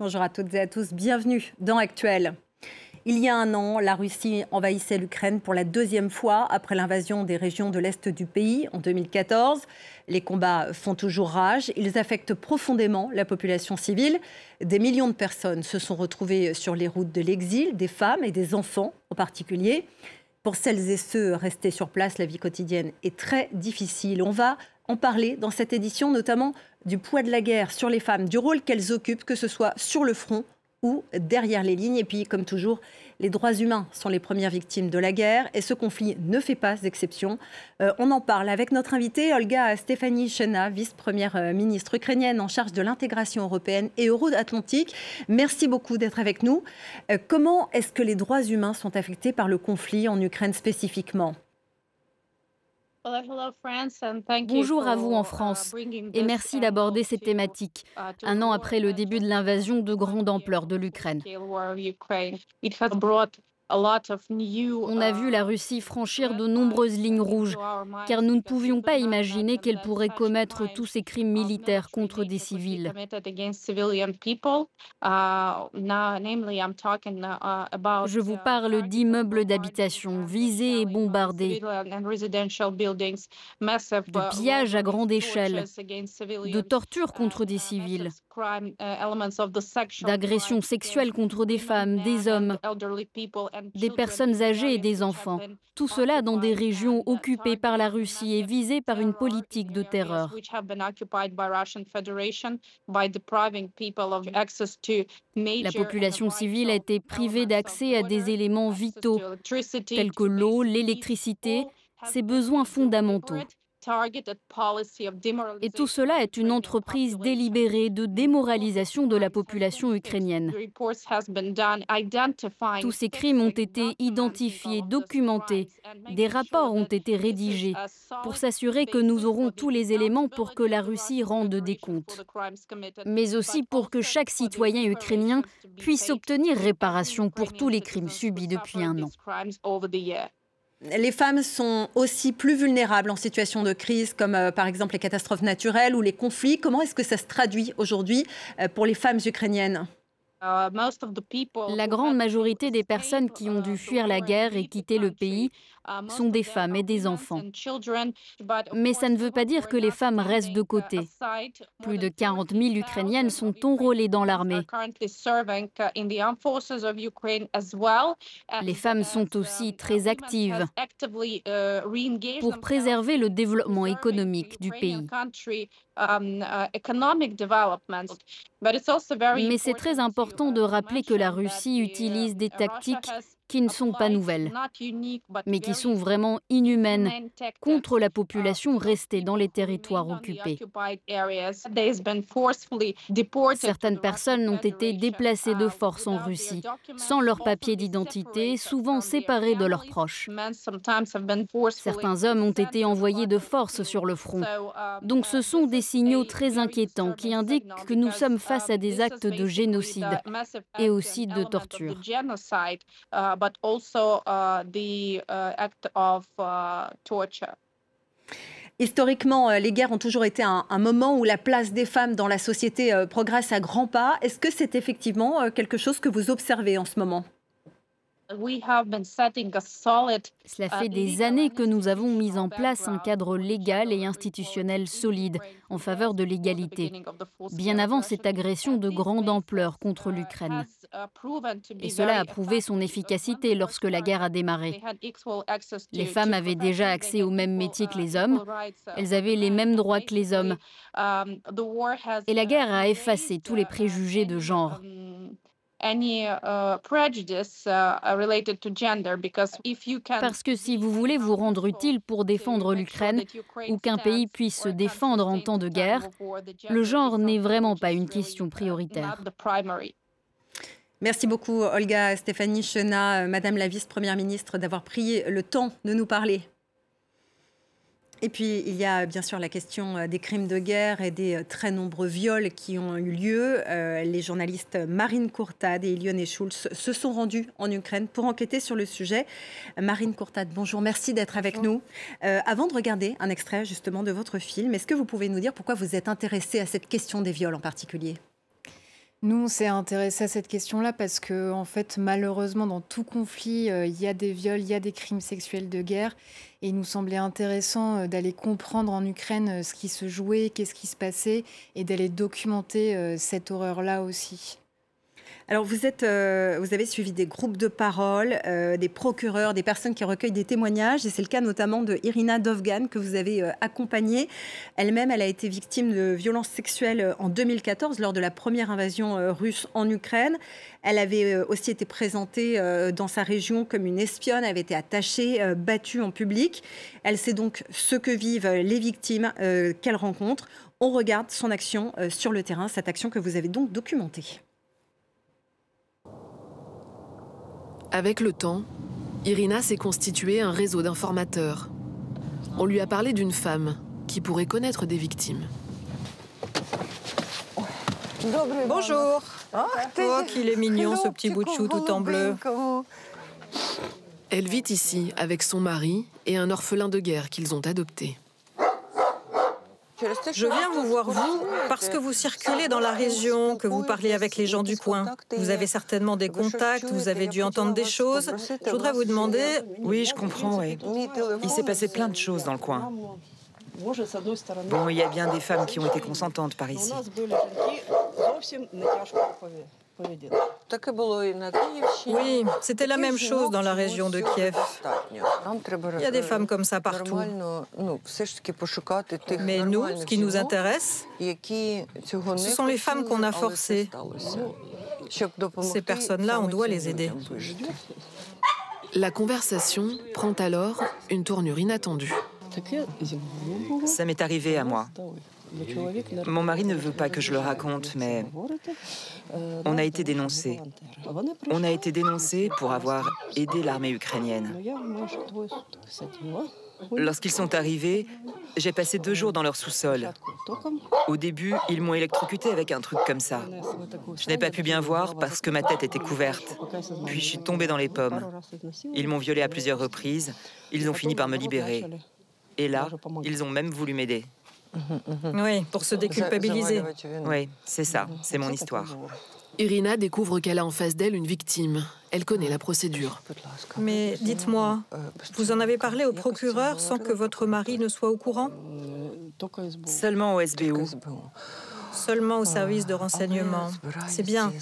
Bonjour à toutes et à tous, bienvenue dans Actuel. Il y a un an, la Russie envahissait l'Ukraine pour la deuxième fois après l'invasion des régions de l'Est du pays en 2014. Les combats font toujours rage, ils affectent profondément la population civile. Des millions de personnes se sont retrouvées sur les routes de l'exil, des femmes et des enfants en particulier. Pour celles et ceux restés sur place, la vie quotidienne est très difficile. On va en parler dans cette édition, notamment du poids de la guerre sur les femmes, du rôle qu'elles occupent, que ce soit sur le front ou derrière les lignes. Et puis, comme toujours, les droits humains sont les premières victimes de la guerre et ce conflit ne fait pas d'exception. Euh, on en parle avec notre invitée Olga Stéphanie Chena, vice-première euh, ministre ukrainienne en charge de l'intégration européenne et euro-atlantique. Merci beaucoup d'être avec nous. Euh, comment est-ce que les droits humains sont affectés par le conflit en Ukraine spécifiquement? Bonjour à vous en uh, France. et merci d'aborder cette thématique, uh, un an après le début de l'invasion de grande ampleur de l'Ukraine. On a vu la uh, Russie franchir de nombreuses lignes rouges, car nous ne pouvions pas imaginer qu'elle pourrait commettre tous ces crimes militaires contre des civils. Uh, uh, Je vous parle d'immeubles d'habitation visés et bombardés, de pillages à grande échelle, de tortures contre des civils, d'agressions sexuelles contre des femmes, des hommes, des personnes âgées et des enfants. Tout cela dans des régions occupées par la Russie et visées par une politique de terreur. La population civile a été privée d'accès à des éléments vitaux tels que l'eau, l'électricité, ces besoins fondamentaux. Et tout cela est une entreprise délibérée de démoralisation de la population ukrainienne. Tous ces crimes ont été identifiés, documentés. Des rapports ont été rédigés pour s'assurer que nous aurons tous les éléments pour que la Russie rende des comptes, mais aussi pour que chaque citoyen ukrainien puisse obtenir réparation pour tous les crimes subis depuis un an les femmes sont aussi plus vulnérables en situation de crise, comme euh, par exemple les catastrophes naturelles ou les conflits. Comment est-ce que ça se traduit aujourd'hui euh, pour les femmes ukrainiennes? Uh, la grande majorité des personnes qui ont dû fuir la guerre et quitter le pays sont des femmes et des enfants. Mais ça ne veut pas dire que les femmes restent de côté. Plus de 40 000 Ukrainiennes sont enrôlées dans l'armée. Les femmes sont aussi très actives pour préserver le développement économique du pays. Mais c'est très important de rappeler que la Russie utilise des tactiques qui ne sont pas nouvelles, mais qui sont vraiment inhumaines contre la population restée dans les territoires occupés. Certaines personnes ont été déplacées de force en Russie, sans leurs papiers d'identité, souvent séparées de leurs proches. Certains hommes ont été envoyés de force sur le front. Donc ce sont des signaux très inquiétants qui indiquent que nous sommes face à des actes de génocide et aussi de torture but also uh, the uh, act of uh, torture. Historiquement, euh, les guerres ont toujours été un, moment où la place des femmes dans la société euh, progresse à grands pas. Est-ce que c'est effectivement euh, quelque chose que vous observez en ce moment? Cela fait des années que nous avons mis en place un cadre légal et institutionnel solide en faveur de l'égalité, bien avant cette agression de grande ampleur contre l'Ukraine. Et cela a prouvé son efficacité lorsque la guerre a démarré. Les femmes avaient déjà accès aux mêmes métiers que les hommes, elles avaient les mêmes droits que les hommes. Et la guerre a effacé tous les préjugés de genre. Parce que si vous voulez vous rendre utile pour défendre l'Ukraine ou qu'un pays puisse se défendre en temps de guerre, le genre n'est vraiment pas une question prioritaire. Merci beaucoup, Olga Stéphanie Chena, Madame la vice-première ministre, d'avoir pris le temps de nous parler. Et puis, il y a bien sûr la question euh, des crimes de guerre et des euh, très nombreux viols qui ont eu lieu. Euh, les journalistes Marine Courtade et Lyonne Schulz se sont rendus en Ukraine pour enquêter sur le sujet. Marine Courtade, bonjour, merci d'être avec nous. avant de regarder un extrait justement de votre film, est-ce que vous pouvez nous dire pourquoi vous êtes intéressée à cette question des viols en particulier? Nous, on s'est intéressé à cette question-là parce que, en fait, malheureusement, dans tout conflit, euh, il y a des viols, il y a des crimes sexuels de guerre. Et il nous semblait intéressant euh, d'aller comprendre en Ukraine euh, ce qui se jouait, qu'est-ce qui se passait, et d'aller documenter cette horreur-là aussi. Alors euh, vous avez suivi des groupes de parole, euh, des procureurs, des personnes qui recueillent des témoignages, et c'est le cas notamment de Irina Dovgan que vous avez euh, accompagnée. Elle-même, elle a été victime de violences sexuelles en 2014 lors de la première invasion russe en Ukraine. Elle avait aussi été présentée dans sa région comme une espionne, avait été attachée, battue en public. Elle sait donc ce que vivent les victimes qu'elle rencontre. On regarde son action sur le terrain, cette action que vous avez donc documentée. Avec le temps, Irina s'est constitué un réseau d'informateurs. On lui a parlé d'une femme qui pourrait connaître des victimes. Bonjour. Oh, qu'il est mignon ce petit bout de chou tout en bleu. Elle vit ici avec son mari et un orphelin de guerre qu'ils ont adopté. Je viens vous voir, vous, parce que vous circulez dans la région, que vous parlez avec les gens du coin. Vous avez certainement des contacts, vous avez dû entendre des choses. Je voudrais vous demander... Oui, je comprends, oui. Il s'est passé plein de choses dans le coin. Bon, il y a bien des femmes qui ont été consentantes par ici. Oui, c'était la même chose dans la région de Kiev. Il y a des femmes comme ça partout. Mais nous, ce qui nous intéresse, ce sont les femmes qu'on a forcées. Ces personnes-là, on doit les aider. La conversation prend alors une tournure inattendue. Ça m'est arrivé à moi. Mon mari ne veut pas que je le raconte, mais on a été dénoncé. On a été dénoncé pour avoir aidé l'armée ukrainienne. Lorsqu'ils sont arrivés, j'ai passé deux jours dans leur sous-sol. Au début, ils m'ont électrocuté avec un truc comme ça. Je n'ai pas pu bien voir parce que ma tête était couverte. Puis je suis tombée dans les pommes. Ils m'ont violée à plusieurs reprises. Ils ont fini par me libérer. Et là, ils ont même voulu m'aider. Oui, pour se déculpabiliser. Oui, c'est ça, c'est mon histoire. Irina découvre qu'elle a en face d'elle une victime. Elle connaît la procédure. Mais dites-moi, vous en avez parlé au procureur sans que votre mari ne soit au courant? Seulement au SBU. Seulement au service de renseignement. C'est bien,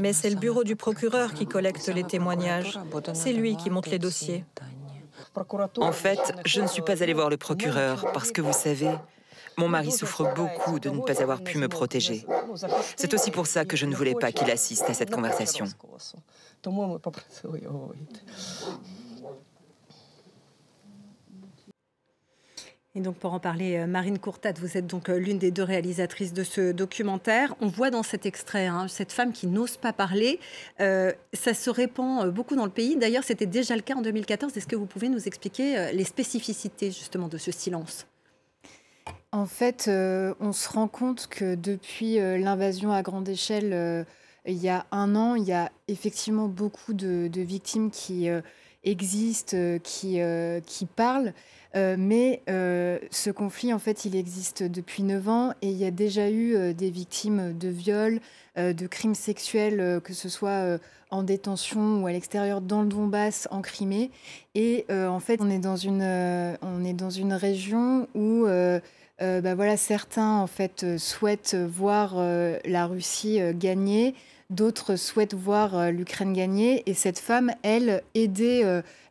mais c'est le bureau du procureur qui collecte les témoignages. C'est lui qui monte les dossiers. En fait, je ne suis pas allée voir le procureur parce que vous savez, mon mari souffre beaucoup de ne pas avoir pu me protéger. C'est aussi pour ça que je ne voulais pas qu'il assiste à cette conversation. Et donc pour en parler, euh, Marine Courtat, vous êtes donc euh, l'une des deux réalisatrices de ce documentaire. On voit dans cet extrait hein, cette femme qui n'ose pas parler. Euh, ça se répand beaucoup dans le pays. D'ailleurs, c'était déjà le cas en 2014. Est-ce que vous pouvez nous expliquer les spécificités justement de ce silence? En fait, euh, on se rend compte que depuis euh, l'invasion à grande échelle, euh, il y a un an, il y a effectivement beaucoup de, victimes qui existent, qui, qui parlent. mais ce conflit, en fait, il existe depuis 9 ans et il y a déjà eu des victimes de viols, de crimes sexuels, que ce soit en détention ou à l'extérieur dans le Donbass, en Crimée. Et en fait, on est dans une, on est dans une région où euh, bah voilà, certains en fait euh, souhaitent voir euh, la Russie gagner, d'autres souhaitent voir l'Ukraine gagner, et cette femme, elle, aidait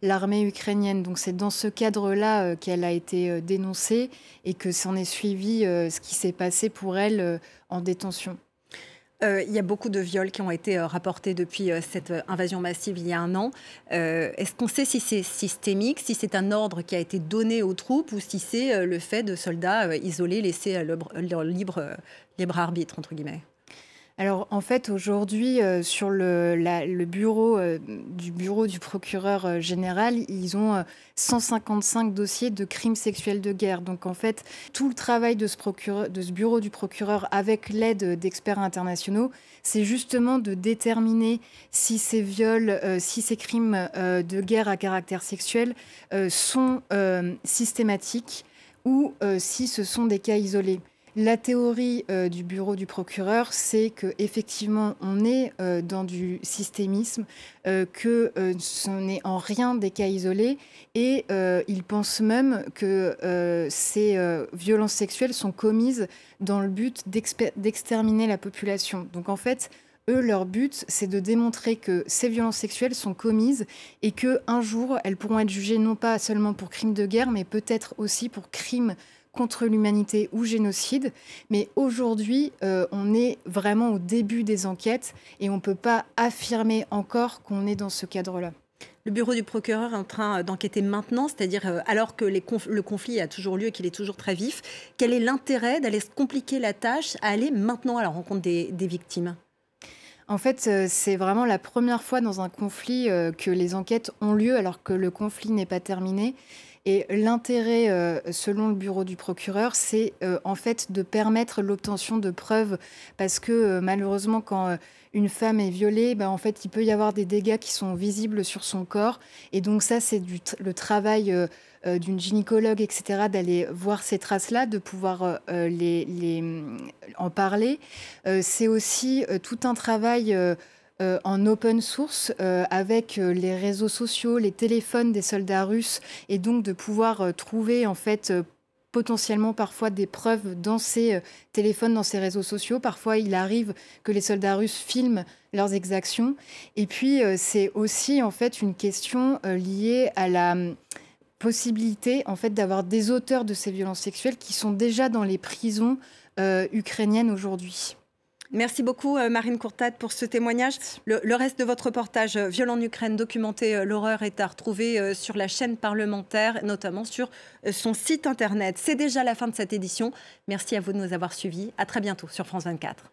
l'armée ukrainienne. Donc c'est dans ce cadre-là qu'elle a été dénoncée et que s'en est suivi ce qui s'est passé pour elle en détention. Euh, il y a beaucoup de viols qui ont été euh, rapportés depuis euh, cette invasion massive il y a un an. Est-ce qu'on sait si c'est systémique, si c'est un ordre qui a été donné aux troupes ou si c'est le fait de soldats isolés laissés leur libre, libre arbitre, entre guillemets? Alors en fait aujourd'hui euh, sur le, bureau euh, du bureau du procureur euh, général, ils ont 155 dossiers de crimes sexuels de guerre. Donc en fait tout le travail de ce bureau du procureur avec l'aide d'experts internationaux, c'est justement de déterminer si ces viols, si ces crimes de guerre à caractère sexuel sont systématiques ou si ce sont des cas isolés. La théorie euh, du bureau du procureur, c'est que effectivement, on est euh, dans du systémisme, euh, que ce n'est en rien des cas isolés, et ils pensent même que ces violences sexuelles sont commises dans le but d'exterminer la population. Donc en fait, eux, leur but, c'est de démontrer que ces violences sexuelles sont commises et que un jour, elles pourront être jugées non pas seulement pour crimes de guerre, mais peut-être aussi pour crimes contre l'humanité ou génocide. Mais aujourd'hui, euh, on est vraiment au début des enquêtes et on ne peut pas affirmer encore qu'on est dans ce cadre-là. Le bureau du procureur est en train d'enquêter maintenant, c'est-à-dire euh, alors que le conflit a toujours lieu et qu'il est toujours très vif. Quel est l'intérêt d'aller se compliquer la tâche à aller maintenant à la rencontre des, victimes? En fait, euh, c'est vraiment la première fois dans un conflit que les enquêtes ont lieu alors que le conflit n'est pas terminé. Et l'intérêt, euh, selon le bureau du procureur, c'est euh, en fait de permettre l'obtention de preuves, parce que euh, malheureusement, quand une femme est violée, ben, en fait, il peut y avoir des dégâts qui sont visibles sur son corps. Et donc ça, c'est le travail d'une gynécologue, etc., d'aller voir ces traces-là, de pouvoir les, les, en parler. c'est aussi tout un travail euh, en open source euh, avec euh, les réseaux sociaux, les téléphones des soldats russes, et donc de pouvoir trouver en fait potentiellement parfois des preuves dans ces téléphones, dans ces réseaux sociaux. Parfois, il arrive que les soldats russes filment leurs exactions. Et puis, c'est aussi en fait une question liée à la hum, possibilité en fait d'avoir des auteurs de ces violences sexuelles qui sont déjà dans les prisons ukrainiennes aujourd'hui. Merci beaucoup euh, Marine Courtade pour ce témoignage. Le, reste de votre reportage euh, Viol en Ukraine, documenté euh, l'horreur, est à retrouver sur la chaîne parlementaire, notamment sur son site internet. C'est déjà la fin de cette édition. Merci à vous de nous avoir suivis. À très bientôt sur France 24.